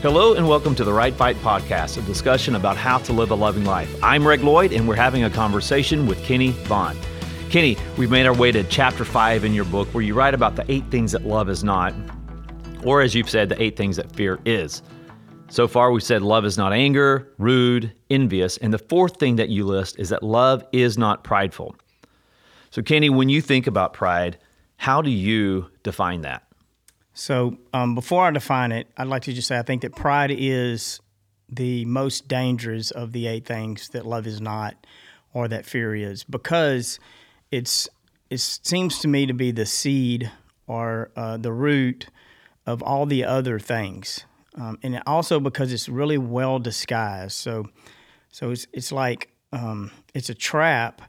Hello and welcome to the Right Fight Podcast, a discussion about how to live a loving life. I'm Reg Lloyd, and we're having a conversation with Kenny Vaughn. Kenny, we've made our way to chapter five in your book where you write about the eight things that love is not, or as you've said, the eight things that fear is. So far, we've said love is not anger, rude, envious, and the fourth thing that you list is that love is not prideful. So, Kenny, when you think about pride, how do you define that? So, um, before I define it, I'd like to just say I think that pride is the most dangerous of the eight things that love is not, or that fear is, because it's it seems to me to be the seed or uh, the root of all the other things, um, and also because it's really well disguised. So, so it's it's like um, it's a trap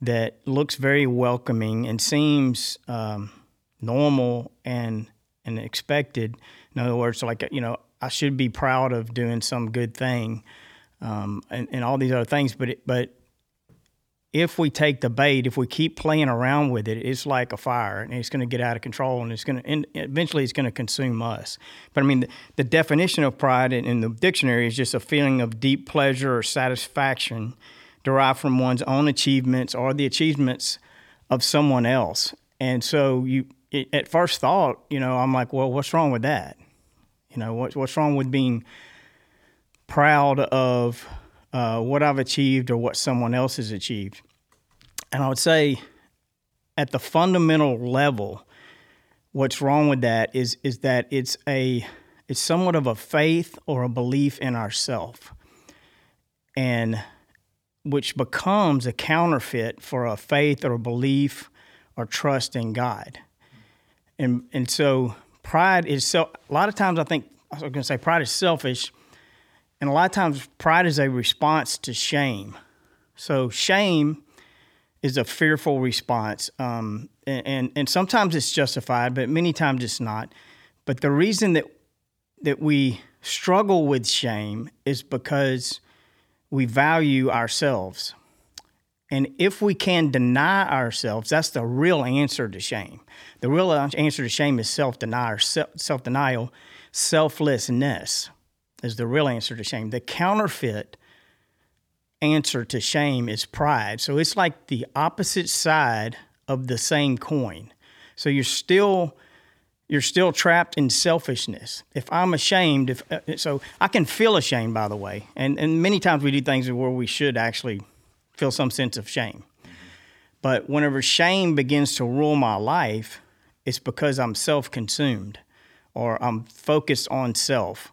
that looks very welcoming and seems um, normal and and expected. In other words, like you know, I should be proud of doing some good thing, um, and, and all these other things. But it, but if we take the bait, if we keep playing around with it, it's like a fire, and it's going to get out of control, and it's going to and eventually it's going to consume us. But I mean, the, the definition of pride in, in the dictionary is just a feeling of deep pleasure or satisfaction derived from one's own achievements or the achievements of someone else. And so you it, at first thought, you know, I'm like, well, what's wrong with that? You know, what, what's wrong with being proud of uh, what I've achieved or what someone else has achieved? And I would say, at the fundamental level, what's wrong with that is is that it's a it's somewhat of a faith or a belief in ourself, and which becomes a counterfeit for a faith or a belief or trust in God and and so pride is so. A lot of times, I think I was going to say pride is selfish, and a lot of times pride is a response to shame. So shame is a fearful response, um, and, and and sometimes it's justified, but many times it's not. But the reason that that we struggle with shame is because we value ourselves. And if we can deny ourselves, that's the real answer to shame. The real answer to shame is self denial, self denial, selflessness is the real answer to shame. The counterfeit answer to shame is pride. So it's like the opposite side of the same coin. So you're still you're still trapped in selfishness. If I'm ashamed, if uh, so, I can feel ashamed. By the way, and and many times we do things where we should actually feel some sense of shame. But whenever shame begins to rule my life, it's because I'm self consumed or I'm focused on self.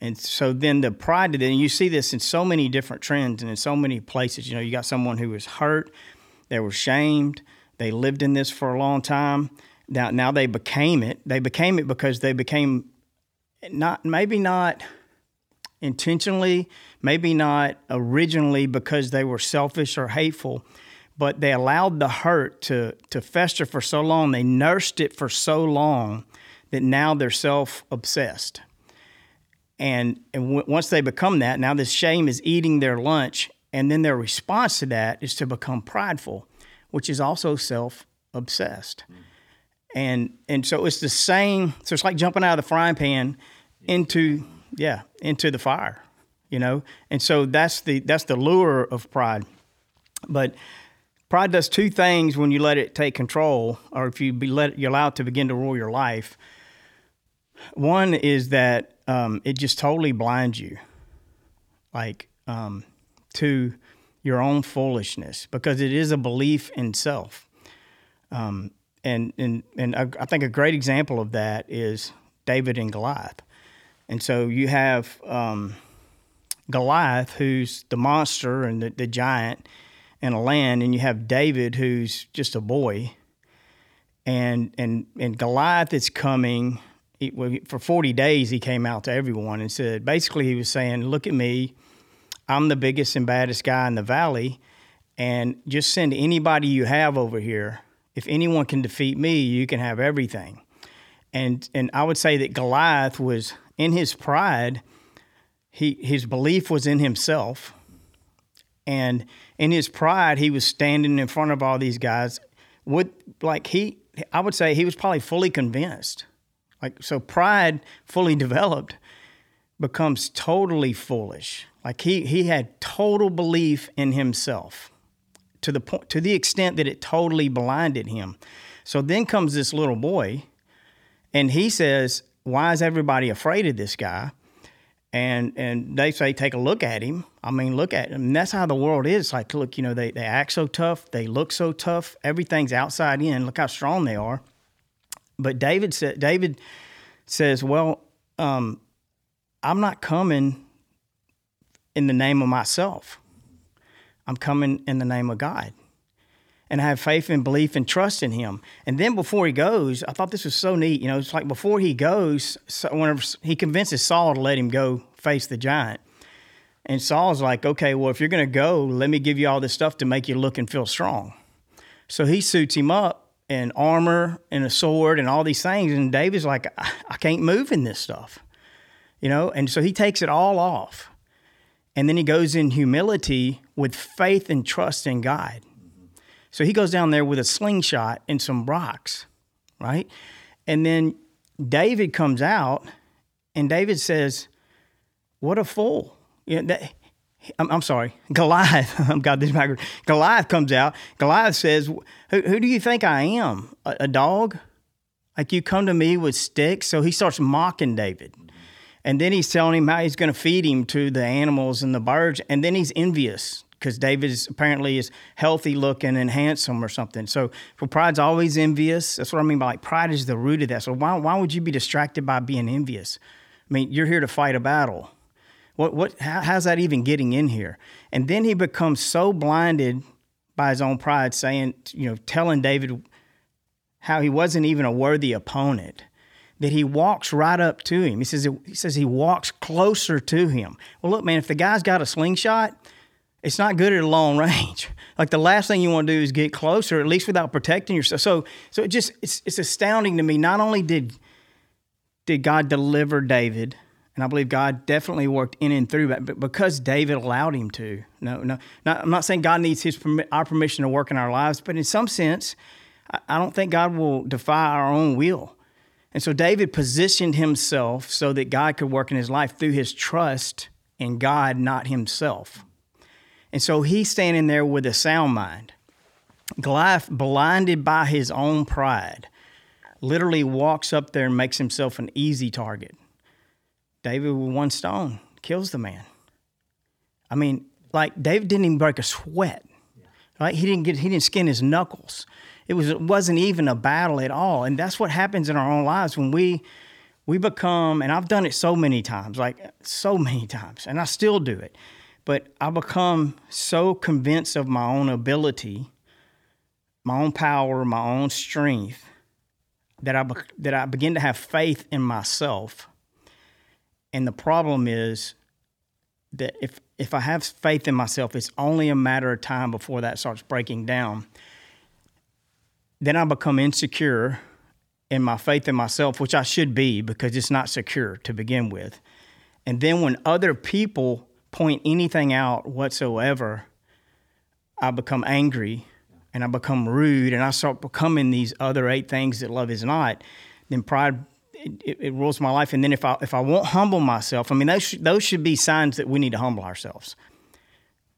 And so then the pride, then you see this in so many different trends and in so many places. You know, you got someone who was hurt, they were shamed, they lived in this for a long time. Now, now they became it. They became it because they became not, maybe not intentionally, maybe not originally because they were selfish or hateful, but they allowed the hurt to, to fester for so long, they nursed it for so long that now they're self obsessed. And, and w- once they become that, now this shame is eating their lunch, and then their response to that is to become prideful, which is also self obsessed. Mm. And, and so it's the same, so it's like jumping out of the frying pan into yeah, into the fire, you know. And so that's the that's the lure of pride. But pride does two things when you let it take control, or if you be let you allow it to begin to rule your life. One is that um, it just totally blinds you, like um, to your own foolishness, because it is a belief in self. Um, and and and I, I think a great example of that is David and Goliath. And so you have um, Goliath, who's the monster and the, the giant in a land, and you have David, who's just a boy. And and and Goliath is coming. He, for 40 days, he came out to everyone and said, basically, he was saying, Look at me. I'm the biggest and baddest guy in the valley. And just send anybody you have over here. If anyone can defeat me, you can have everything. And, and I would say that Goliath was in his pride, he his belief was in himself. And in his pride, he was standing in front of all these guys with like he I would say he was probably fully convinced. Like so pride fully developed becomes totally foolish. Like he he had total belief in himself to the point to the extent that it totally blinded him. So then comes this little boy and he says, "Why is everybody afraid of this guy?" And and they say, "Take a look at him." I mean, look at him. And that's how the world is. Like, look, you know, they they act so tough, they look so tough. Everything's outside in. Look how strong they are. But David said, David says, "Well, um, I'm not coming in the name of myself. I'm coming in the name of God." And have faith and belief and trust in him. And then before he goes, I thought this was so neat. You know, it's like before he goes, whenever he convinces Saul to let him go face the giant. And Saul's like, okay, well, if you're going to go, let me give you all this stuff to make you look and feel strong. So he suits him up in armor and a sword and all these things. And David's like, I, I can't move in this stuff, you know? And so he takes it all off. And then he goes in humility with faith and trust in God. So he goes down there with a slingshot and some rocks, right? And then David comes out and David says, What a fool. You know, that, I'm, I'm, sorry, Goliath. I've got this backwards. Goliath comes out. Goliath says, Who, who do you think I am? A, a, dog? Like you come to me with sticks? So he starts mocking David. And then he's telling him how he's going to feed him to the animals and the birds. And then he's envious because David is apparently is healthy looking and handsome or something. So for pride's always envious. That's what I mean by like pride is the root of that. So why why would you be distracted by being envious? I mean, you're here to fight a battle. What what how, how's that even getting in here? And then he becomes so blinded by his own pride, saying, you know, telling David how he wasn't even a worthy opponent. That he walks right up to him. He says he says he walks closer to him. Well, look, man, if the guy's got a slingshot, it's not good at a long range. Like the last thing you want to do is get closer, at least without protecting yourself. So, so it just it's it's astounding to me. Not only did did God deliver David, and I believe God definitely worked in and through, but because David allowed him to. No, no, not, I'm not saying God needs his our permission to work in our lives, but in some sense, I, I don't think God will defy our own will. And so David positioned himself so that God could work in his life through his trust in God, not himself. And so he's standing there with a sound mind. Goliath, blinded by his own pride, literally walks up there and makes himself an easy target. David, with one stone, kills the man. I mean, like David didn't even break a sweat. Right? He didn't get he didn't skin his knuckles. It was it wasn't even a battle at all. And that's what happens in our own lives when we we become and I've done it so many times, like so many times, and I still do it but I become so convinced of my own ability, my own power, my own strength, that I, be, that I begin to have faith in myself. And the problem is that if, if I have faith in myself, it's only a matter of time before that starts breaking down. Then I become insecure in my faith in myself, which I should be because it's not secure to begin with. And then when other people point anything out whatsoever, I become angry and I become rude and I start becoming these other eight things that love is not, then pride it, it, rules my life. And then if I if I won't humble myself, I mean those sh- those should be signs that we need to humble ourselves.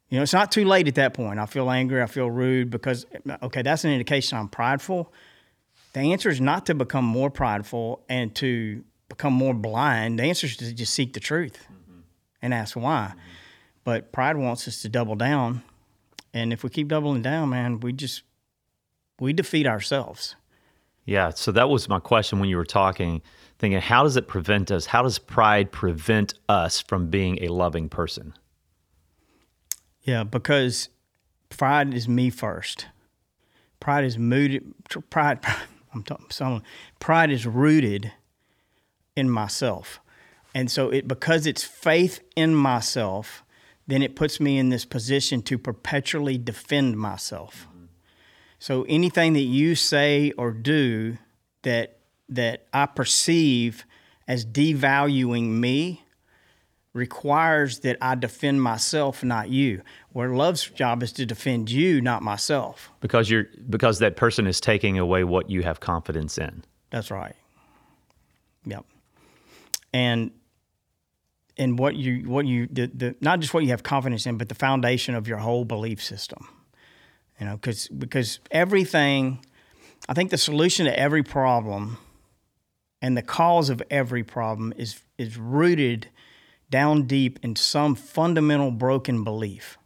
You know, it's not too late at that point. I feel angry, I feel rude because okay, that's an indication I'm prideful. The answer is not to become more prideful and to become more blind. The answer is to just seek the truth and ask why. Mm-hmm. But pride wants us to double down. And if we keep doubling down, man, we just we defeat ourselves. Yeah, so that was my question when you were talking, thinking how does it prevent us? How does pride prevent us from being a loving person? Yeah, because pride is me first. Pride is mooted pride I'm talking Someone, pride is rooted in myself. And so it because it's faith in myself, then it puts me in this position to perpetually defend myself. Mm-hmm. So anything that you say or do that that I perceive as devaluing me requires that I defend myself, not you. Where love's job is to defend you, not myself. Because you're because that person is taking away what you have confidence in. That's right. Yep. And in what you what you the, the not just what you have confidence in, but the foundation of your whole belief system. You know, because because everything, I think the solution to every problem, and the cause of every problem is is rooted down deep in some fundamental broken belief.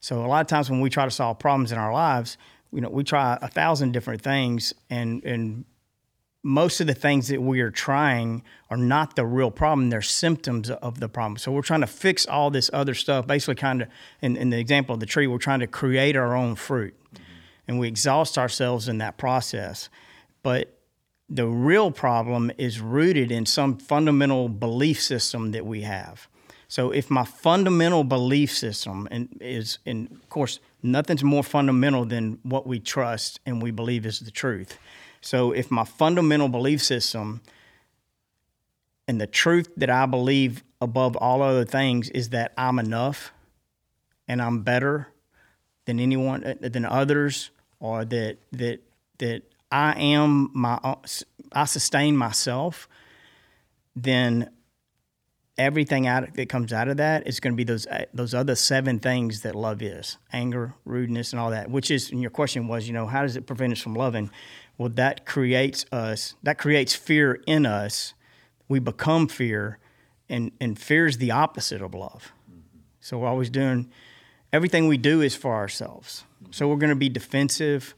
So a lot of times when we try to solve problems in our lives, you know, we try a thousand different things, and and most of the things that we are trying are not the real problem. They're symptoms of the problem. So we're trying to fix all this other stuff. Basically, kind of in, in the example of the tree, we're trying to create our own fruit, mm-hmm. and we exhaust ourselves in that process. But the real problem is rooted in some fundamental belief system that we have. So if my fundamental belief system and is, and of course, nothing's more fundamental than what we trust and we believe is the truth. So if my fundamental belief system and the truth that I believe above all other things is that I'm enough and I'm better than anyone uh, than others or that that that I am my I sustain myself then everything out that comes out of that is going to be those uh, those other seven things that love is. Anger rudeness and all that which is and your question was you know how does it prevent us from loving well that creates us that creates fear in us we become fear and and fear is the opposite of love mm-hmm. so we're always doing everything we do is for ourselves mm-hmm. so we're going to be defensive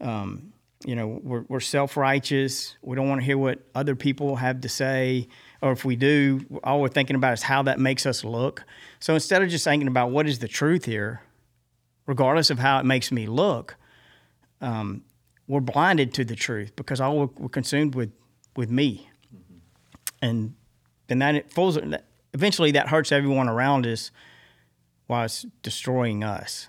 um, you know we're, we're self-righteous we don't want to hear what other people have to say or if we do all we're thinking about is how that makes us look so instead of just thinking about what is the truth here regardless of how it makes me look um, we're blinded to the truth because all we're, we're consumed with with me, mm-hmm. and then that it falls. Eventually, that hurts everyone around us, while it's destroying us.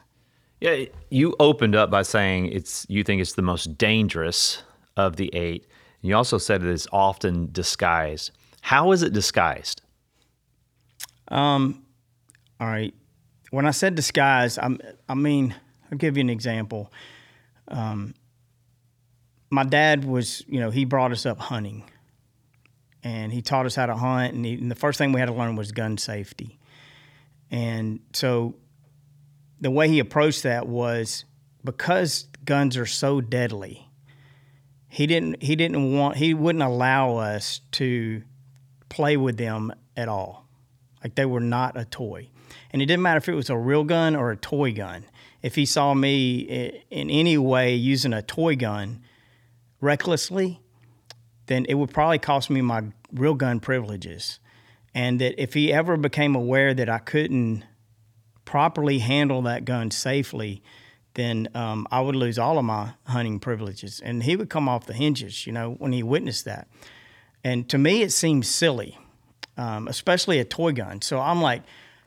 Yeah, you opened up by saying it's you think it's the most dangerous of the eight. You also said it is often disguised. How is it disguised? Um, all right. When I said disguise, I'm, I mean, I'll give you an example. Um, my dad was, you know, he brought us up hunting, and he taught us how to hunt. And, he, and the first thing we had to learn was gun safety. And so, the way he approached that was because guns are so deadly. He didn't. He didn't want. He wouldn't allow us to play with them at all. Like they were not a toy. And it didn't matter if it was a real gun or a toy gun. If he saw me in any way using a toy gun, recklessly, then it would probably cost me my real gun privileges. And that if he ever became aware that I couldn't properly handle that gun safely, then um, I would lose all of my hunting privileges. And he would come off the hinges, you know, when he witnessed that. And to me, it seems silly, um, especially a toy gun. So I'm like,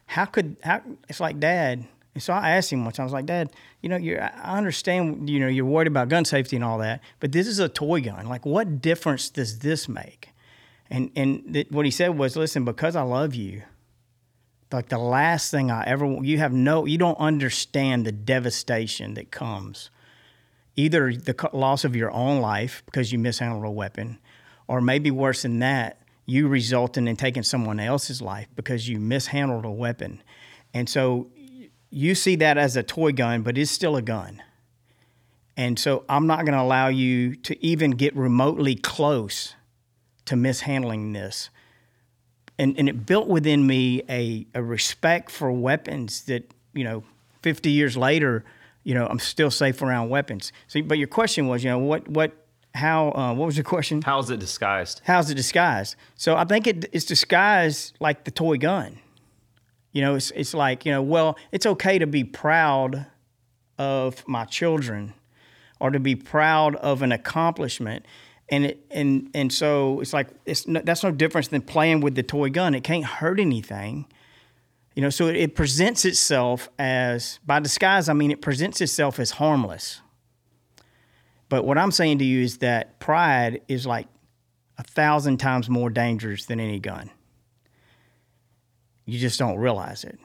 how could, how, it's like, Dad, and so I asked him once, I was like, Dad, you know, you I understand, you know, you're worried about gun safety and all that, but this is a toy gun. Like, what difference does this make? And and th- what he said was, listen, because I love you, like the last thing I ever, you have no, you don't understand the devastation that comes. Either the loss of your own life because you mishandled a weapon, or maybe worse than that, you resulting in taking someone else's life because you mishandled a weapon. And so you see that as a toy gun, but it's still a gun. And so I'm not going to allow you to even get remotely close to mishandling this. And, and it built within me a, a respect for weapons that, you know, 50 years later, you know, I'm still safe around weapons. So, but your question was, you know, what, what, how, uh, what was your question? How is it disguised? How's it disguised? So I think it, it's disguised like the toy gun. You know, it's it's like you know, well, it's okay to be proud of my children, or to be proud of an accomplishment, and it and and so it's like it's no, that's no difference than playing with the toy gun. It can't hurt anything. You know, so it, it presents itself as by disguise. I mean, it presents itself as harmless. But what I'm saying to you is that pride is like a thousand times more dangerous than any gun. You just don't realize it.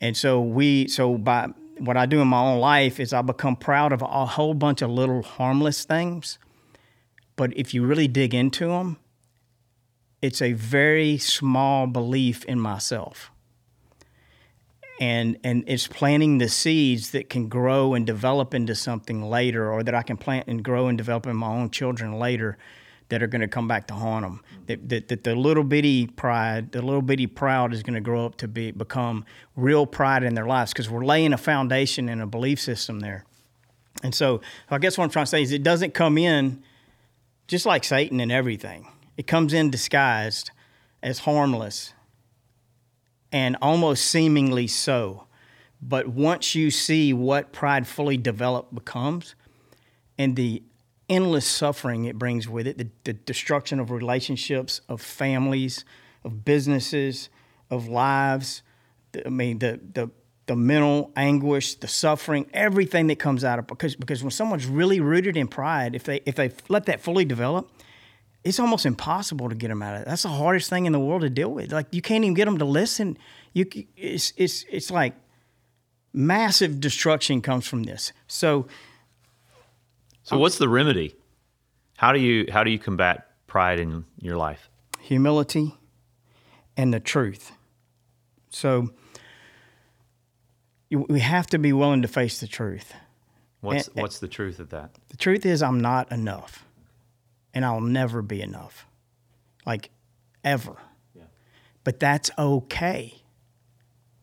And so we, so by what I do in my own life is I become proud of a whole bunch of little harmless things. But if you really dig into them, it's a very small belief in myself. And and it's planting the seeds that can grow and develop into something later, or that I can plant and grow and develop in my own children later that are going to come back to haunt them. That, that, that, the little bitty pride, the little bitty proud is going to grow up to be become real pride in their lives because we're laying a foundation and a belief system there. And so I guess what I'm trying to say is it doesn't come in just like Satan and everything. It comes in disguised as harmless and almost seemingly so. But once you see what pride fully developed becomes and the endless suffering it brings with it the, the destruction of relationships, of families, of businesses, of lives. I mean, the, the, the mental anguish, the suffering, everything that comes out of because because when someone's really rooted in pride, if they if they let that fully develop, it's almost impossible to get them out of it. That's the hardest thing in the world to deal with. Like you can't even get them to listen. You it's it's it's like massive destruction comes from this. So so what's the remedy? How do you how do you combat pride in your life? Humility and the truth. So we have to be willing to face the truth. What's and, what's the truth of that? The truth is I'm not enough. And I'll never be enough. Like ever. Yeah. But that's okay.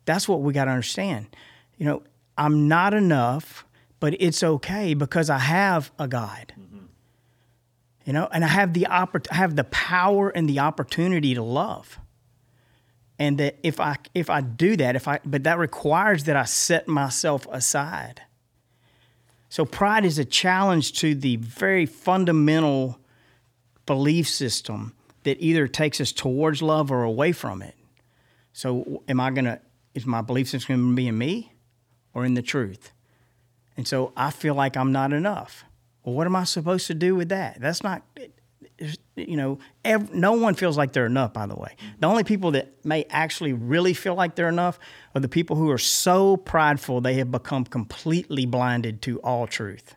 That's what we got to understand. You know, I'm not enough but it's okay because I have a God. Mm-hmm. You know, and I have the oppor- I have the power and the opportunity to love. And that if I if I do that, if I but that requires that I set myself aside. So pride is a challenge to the very fundamental belief system that either takes us towards love or away from it. So am I gonna is my belief system gonna be in me or in the truth? And so I feel like I'm not enough. Well, what am I supposed to do with that? That's not, you know, every, no one feels like they're enough, by the way. The only people that may actually really feel like they're enough are the people who are so prideful they have become completely blinded to all truth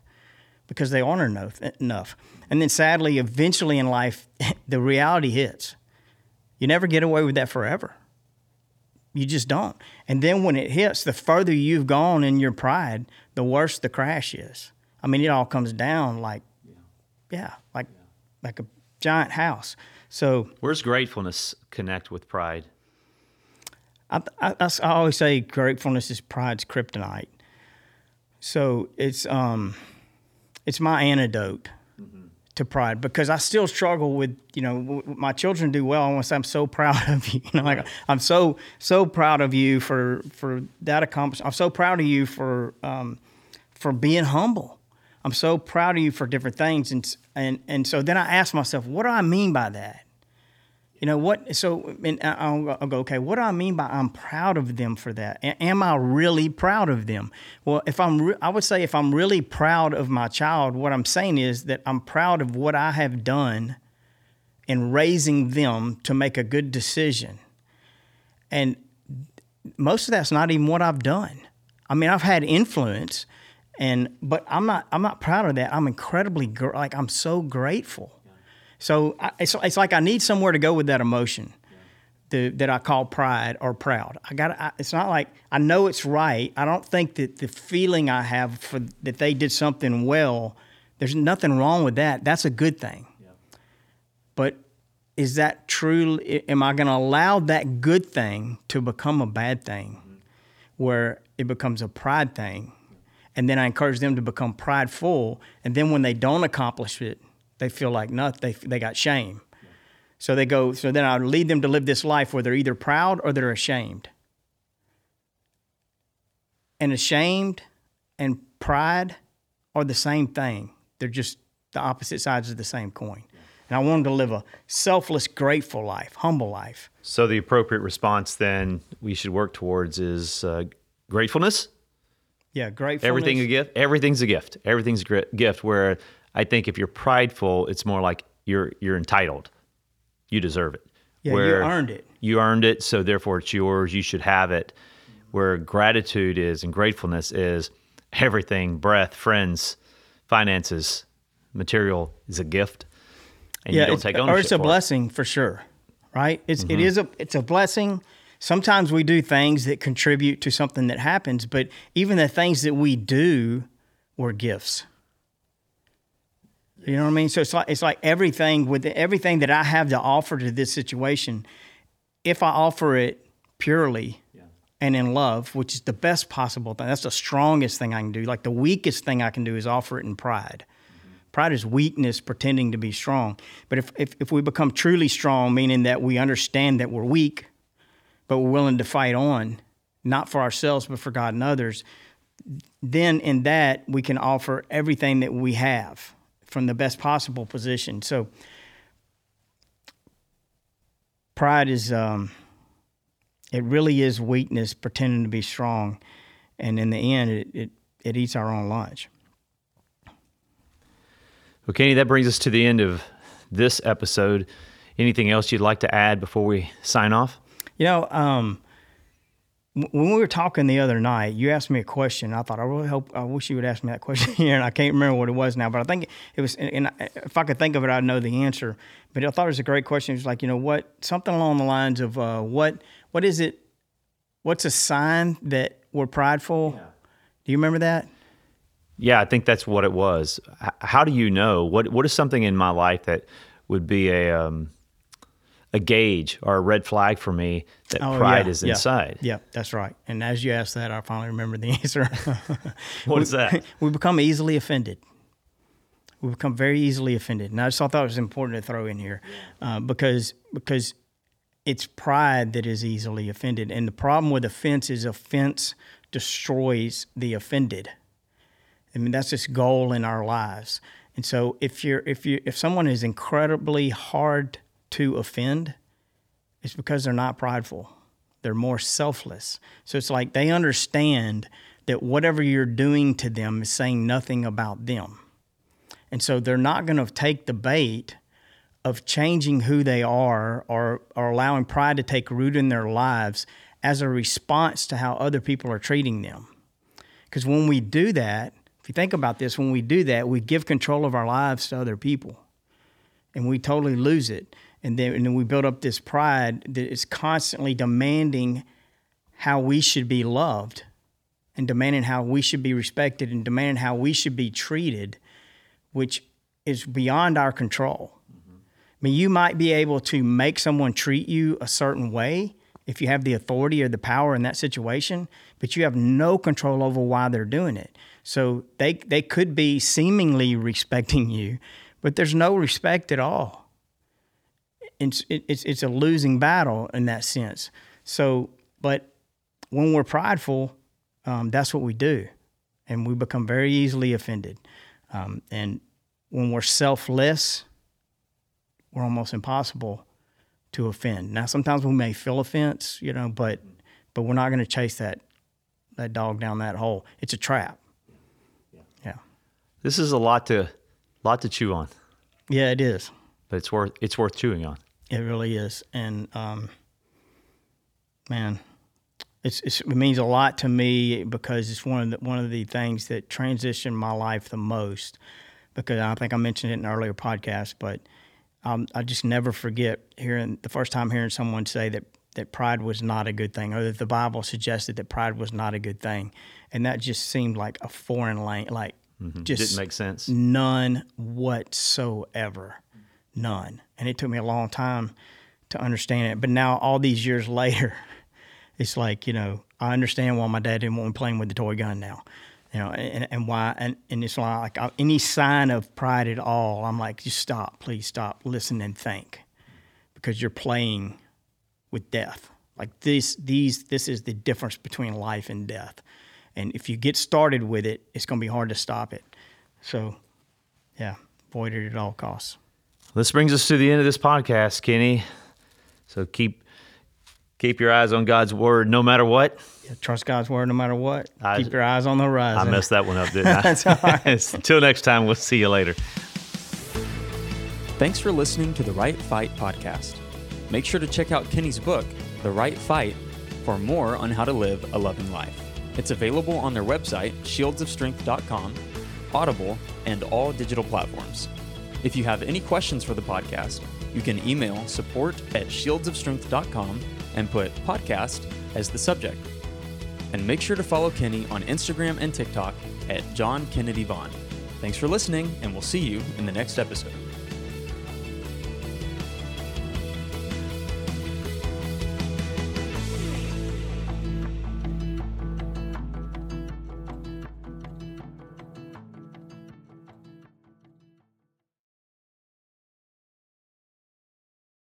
because they aren't enough. enough. And then sadly, eventually in life, the reality hits. You never get away with that forever. You just don't. And then when it hits, the further you've gone in your pride, the worse the crash is. I mean, it all comes down like, yeah, yeah like yeah. like a giant house. So where's gratefulness connect with pride? I, I, I always say gratefulness is pride's kryptonite. So it's um, it's my antidote. To pride because I still struggle with you know my children do well. I want to say I'm so proud of you. You know, like I'm so so proud of you for for that accomplishment. I'm so proud of you for um, for being humble. I'm so proud of you for different things. And, and, and so then I ask myself, what do I mean by that? You know what? So I'll, I'll, go, okay. What do I mean by I'm proud of them for that? A- am I really proud of them? Well, if I'm, re- I would say if I'm really proud of my child, what I'm saying is that I'm proud of what I have done in raising them to make a good decision. And most of that's not even what I've done. I mean, I've had influence, and but I'm not I'm not proud of that. I'm incredibly gr- like I'm so grateful. Yeah. So I, it's it's like I need somewhere to go with that emotion. The, that I call pride or proud. I got. It's not like I know it's right. I don't think that the feeling I have for that they did something well. There's nothing wrong with that. That's a good thing. Yeah. But is that true? Am I going to allow that good thing to become a bad thing, mm-hmm. where it becomes a pride thing? and then I encourage them to become prideful. And then when they don't accomplish it, they feel like nothing. They they got shame. So they go. So then I lead them to live this life where they're either proud or they're ashamed. And ashamed and pride are the same thing. They're just the opposite sides of the same coin. And I want them to live a selfless, grateful life, humble life. So the appropriate response then we should work towards is uh, gratefulness yeah, gratefulness. Everything a gift. Everything's a gift. Everything's a gift. Where I think if you're prideful, it's more like you're you're entitled. You deserve it. Yeah, Where you earned it. You earned it, so therefore it's yours. You should have it. Where gratitude is and gratefulness is everything, breath, friends, finances, material is a gift, and yeah, you don't take ownership. Or it's a blessing it. for sure. right? It's it mm-hmm. is a it's a blessing. Sometimes we do things that contribute to something that happens, but even the things that we do were gifts. You know what I mean? So it's like it's like everything with everything that I have to offer to this situation. If I offer it purely and in love, which is the best possible thing, that's the strongest thing I can do. Like the weakest thing I can do is offer it in pride. Mm-hmm. Pride is weakness pretending to be strong. But if, if, if we become truly strong, meaning that we understand that we're weak, but we're willing to fight on, not for ourselves, but for God and others, then in that we can offer everything that we have from the best possible position. So pride is um, it really is weakness pretending to be strong, and in the end, it it, it eats our own lunch. Well, Kenny, that brings us to the end of this episode. Anything else you'd like to add before we sign off? You know, um, when we were talking the other night, you asked me a question. I thought I really hope I wish you would ask me that question here, and I can't remember what it was now. But I think it was, and if I could think of it, I'd know the answer. But I thought it was a great question. It was like, you know, what something along the lines of uh, what what is it? What's a sign that we're prideful? Yeah. Do you remember that? Yeah, I think that's what it was. How do you know what what is something in my life that would be a um, a gauge or a red flag for me that oh, pride yeah, is inside. Yeah, that's right. And as you asked that, I finally remember the answer. what is that? We become easily offended. We become very easily offended, and I just thought that was important to throw in here uh, because because it's pride that is easily offended, and the problem with offense is offense destroys the offended. I mean that's this goal in our lives. And so if you're if you if someone is incredibly hard to offend, it's because they're not prideful. They're more selfless. So it's like they understand that whatever you're doing to them is saying nothing about them. And so they're not going to take the bait of changing who they are or, or allowing pride to take root in their lives as a response to how other people are treating them. Because when we do that, if you think about this, when we do that, we give control of our lives to other people and we totally lose it and then, and then we build up this pride that is constantly demanding how we should be loved and demanding how we should be respected and demanding how we should be treated, which is beyond our control. Mm-hmm. I mean, you might be able to make someone treat you a certain way if you have the authority or the power in that situation, but you have no control over why they're doing it. So they they could be seemingly respecting you, but there's no respect at all it's it's it's a losing battle in that sense. So, but when we're prideful, um, that's what we do, and we become very easily offended. Um, and when we're selfless, we're almost impossible to offend. Now, sometimes we may feel offense, you know, but but we're not going to chase that that dog down that hole. It's a trap. Yeah. This is a lot to lot to chew on. Yeah, it is. But it's worth it's worth chewing on. It really is, and um, man, it's, it's, it means a lot to me because it's one of the, one of the things that transitioned my life the most. Because I think I mentioned it in an earlier podcast, but um, I just never forget hearing the first time hearing someone say that that pride was not a good thing, or that the Bible suggested that pride was not a good thing, and that just seemed like a foreign language, like mm-hmm. just didn't make sense. None whatsoever none. And it took me a long time to understand it. But now, all these years later, it's like, you know, I understand why my dad didn't want me playing with the toy gun now. You know, and, and why, and, and it's like uh, any sign of pride at all, I'm like, just stop, please stop, listen and think, because you're playing with death. Like this, these, this is the difference between life and death. And if you get started with it, it's going to be hard to stop it. So, yeah, avoid it at all costs. This brings us to the end of this podcast, Kenny. So keep keep your eyes on God's word no matter what. Yeah, trust God's word no matter what. I, keep your eyes on the horizon. I messed that one up, didn't I? That's all right. Until next time, we'll see you later. Thanks for listening to the Right Fight podcast. Make sure to check out Kenny's book, The Right Fight, for more on how to live a loving life. It's available on their website, shieldsofstrength.com, Audible, and all digital platforms. If you have any questions for the podcast, you can email support at shieldsofstrength.com and put podcast as the subject. And make sure to follow Kenny on Instagram and TikTok at John Kennedy Vaughn. Thanks for listening, and we'll see you in the next episode.